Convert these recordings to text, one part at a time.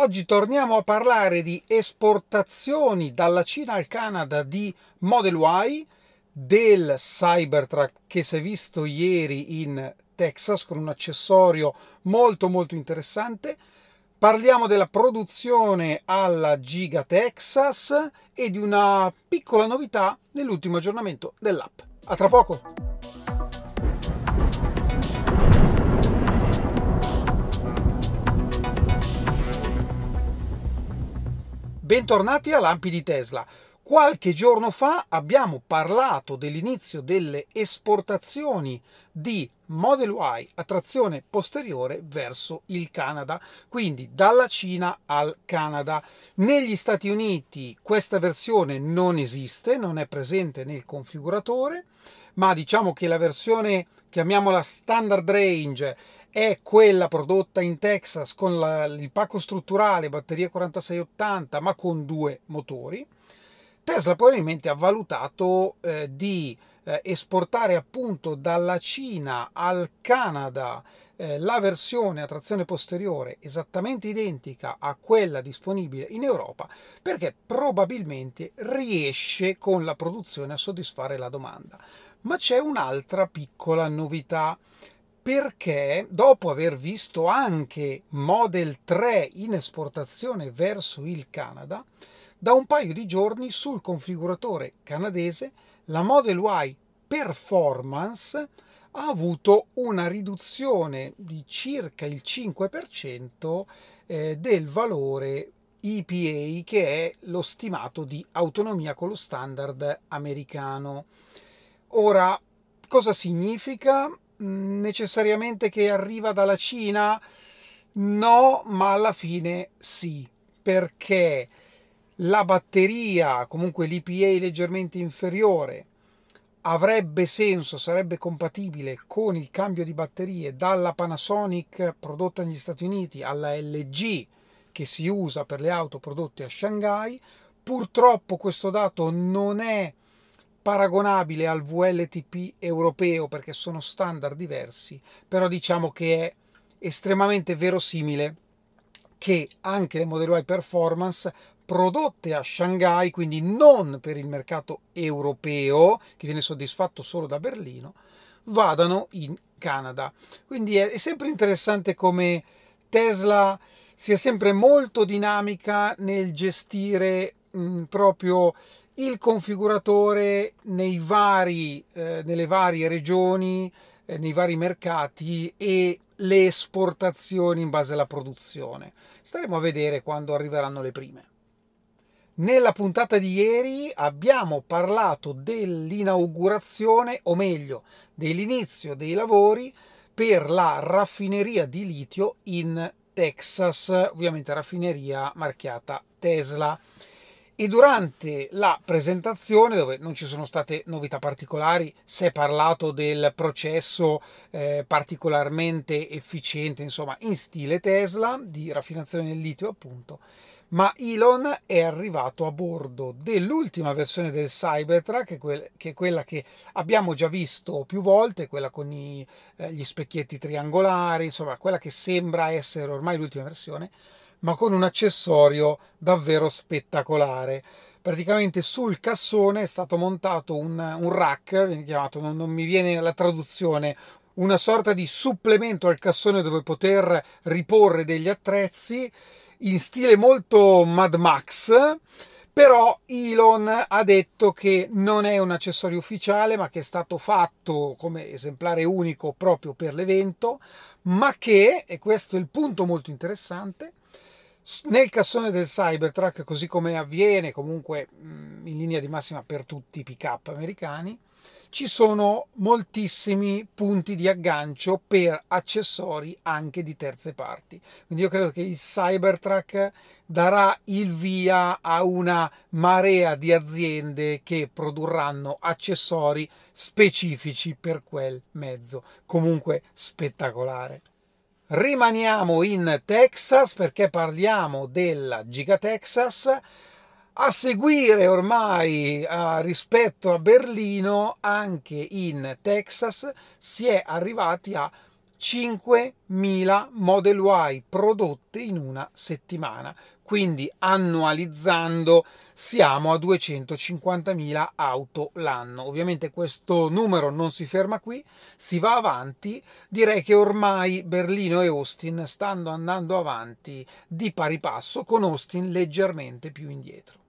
Oggi torniamo a parlare di esportazioni dalla Cina al Canada di Model Y, del Cybertruck che si è visto ieri in Texas con un accessorio molto molto interessante. Parliamo della produzione alla Giga Texas e di una piccola novità nell'ultimo aggiornamento dell'app. A tra poco! Bentornati a Lampi di Tesla. Qualche giorno fa abbiamo parlato dell'inizio delle esportazioni di Model Y a trazione posteriore verso il Canada, quindi dalla Cina al Canada. Negli Stati Uniti questa versione non esiste, non è presente nel configuratore, ma diciamo che la versione, chiamiamola standard range, è quella prodotta in Texas con la, il pacco strutturale batteria 4680 ma con due motori. Tesla probabilmente ha valutato eh, di eh, esportare appunto dalla Cina al Canada eh, la versione a trazione posteriore esattamente identica a quella disponibile in Europa perché probabilmente riesce con la produzione a soddisfare la domanda. Ma c'è un'altra piccola novità perché dopo aver visto anche Model 3 in esportazione verso il Canada, da un paio di giorni sul configuratore canadese la Model Y Performance ha avuto una riduzione di circa il 5% eh, del valore EPA che è lo stimato di autonomia con lo standard americano. Ora, cosa significa? Mm, necessariamente che arriva dalla Cina? No, ma alla fine sì, perché la batteria, comunque l'IPA leggermente inferiore, avrebbe senso, sarebbe compatibile con il cambio di batterie dalla Panasonic prodotta negli Stati Uniti alla LG che si usa per le auto prodotte a Shanghai. Purtroppo questo dato non è paragonabile al VLTP europeo perché sono standard diversi, però diciamo che è estremamente verosimile che anche le Model Y Performance prodotte a Shanghai, quindi non per il mercato europeo, che viene soddisfatto solo da Berlino, vadano in Canada. Quindi è, sempre interessante come Tesla sia sempre molto dinamica nel gestire mh, proprio il configuratore vari, eh, nelle varie regioni, eh, nei vari mercati e le esportazioni in base alla produzione. Staremo a vedere quando arriveranno le prime. Nella puntata di ieri abbiamo parlato dell'inaugurazione, o meglio, dell'inizio dei lavori per la raffineria di litio in Texas, ovviamente raffineria marchiata Tesla. E durante la presentazione, dove non ci sono state novità particolari, si è parlato del processo eh, particolarmente efficiente, insomma, in stile Tesla, di raffinazione del litio, appunto. Ma Elon è arrivato a bordo dell'ultima versione del Cybertruck, che, è quella che abbiamo già visto più volte, quella con eh, gli specchietti triangolari, insomma, quella che sembra essere ormai l'ultima versione ma con un accessorio davvero spettacolare. Praticamente sul cassone è stato montato un, un rack, viene chiamato, non, non mi viene la traduzione, una sorta di supplemento al cassone dove poter riporre degli attrezzi in stile molto Mad Max. Però Elon ha detto che non è un accessorio ufficiale, ma che è stato fatto come esemplare unico proprio per l'evento, ma che, e questo è il punto molto interessante, nel cassone del Cybertruck, così come avviene comunque mm, in linea di massima per tutti i pick-up americani, ci sono moltissimi punti di aggancio per accessori anche di terze parti. Quindi io credo che il Cybertruck darà il via a una marea di aziende che produrranno accessori specifici per quel mezzo. Comunque spettacolare. Rimaniamo in Texas perché parliamo della Giga Texas. A seguire ormai a, rispetto a Berlino, anche in Texas si è arrivati a 5.000 Model Y prodotte in una settimana. Quindi annualizzando siamo a 250.000 auto l'anno. Ovviamente questo numero non si ferma qui, si va avanti. Direi che ormai Berlino e Austin stanno andando avanti di pari passo con Austin leggermente più indietro.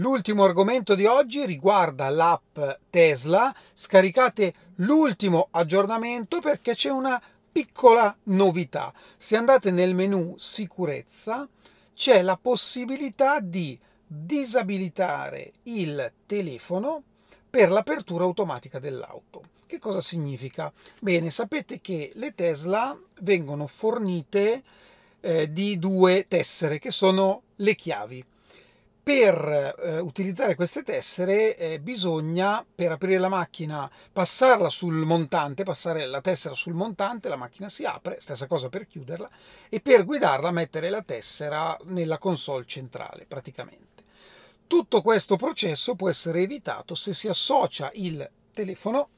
L'ultimo argomento di oggi riguarda l'app Tesla. Scaricate l'ultimo aggiornamento perché c'è una piccola novità. Se andate nel menu sicurezza c'è la possibilità di disabilitare il telefono per l'apertura automatica dell'auto. Che cosa significa? Bene, sapete che le Tesla vengono fornite eh, di due tessere che sono le chiavi per eh, utilizzare queste tessere eh, bisogna, per aprire la macchina, passarla sul montante, passare la tessera sul montante, la macchina si apre, stessa cosa per chiuderla, e per guidarla mettere la tessera nella console centrale praticamente. Tutto questo processo può essere evitato se si associa il telefono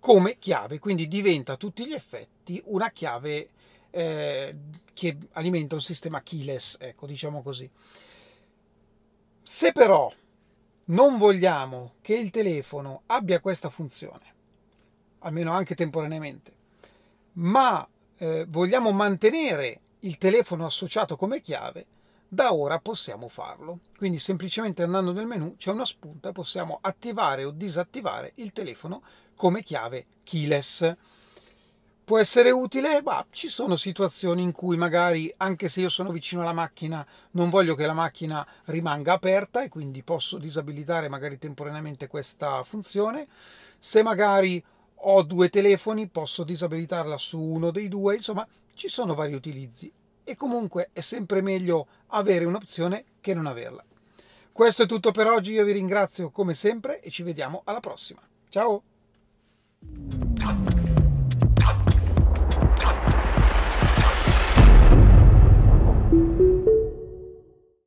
come chiave, quindi diventa a tutti gli effetti una chiave eh, che alimenta un sistema keyless, ecco, diciamo così. Se però non vogliamo che il telefono abbia questa funzione, almeno anche temporaneamente, ma eh, vogliamo mantenere il telefono associato come chiave, da ora possiamo farlo. Quindi semplicemente andando nel menu c'è una spunta possiamo attivare o disattivare il telefono come chiave keyless. Può essere utile? Ma ci sono situazioni in cui magari, anche se io sono vicino alla macchina, non voglio che la macchina rimanga aperta e quindi posso disabilitare magari temporaneamente questa funzione. Se magari ho due telefoni, posso disabilitarla su uno dei due, insomma, ci sono vari utilizzi. E comunque è sempre meglio avere un'opzione che non averla. Questo è tutto per oggi, io vi ringrazio come sempre e ci vediamo alla prossima. Ciao!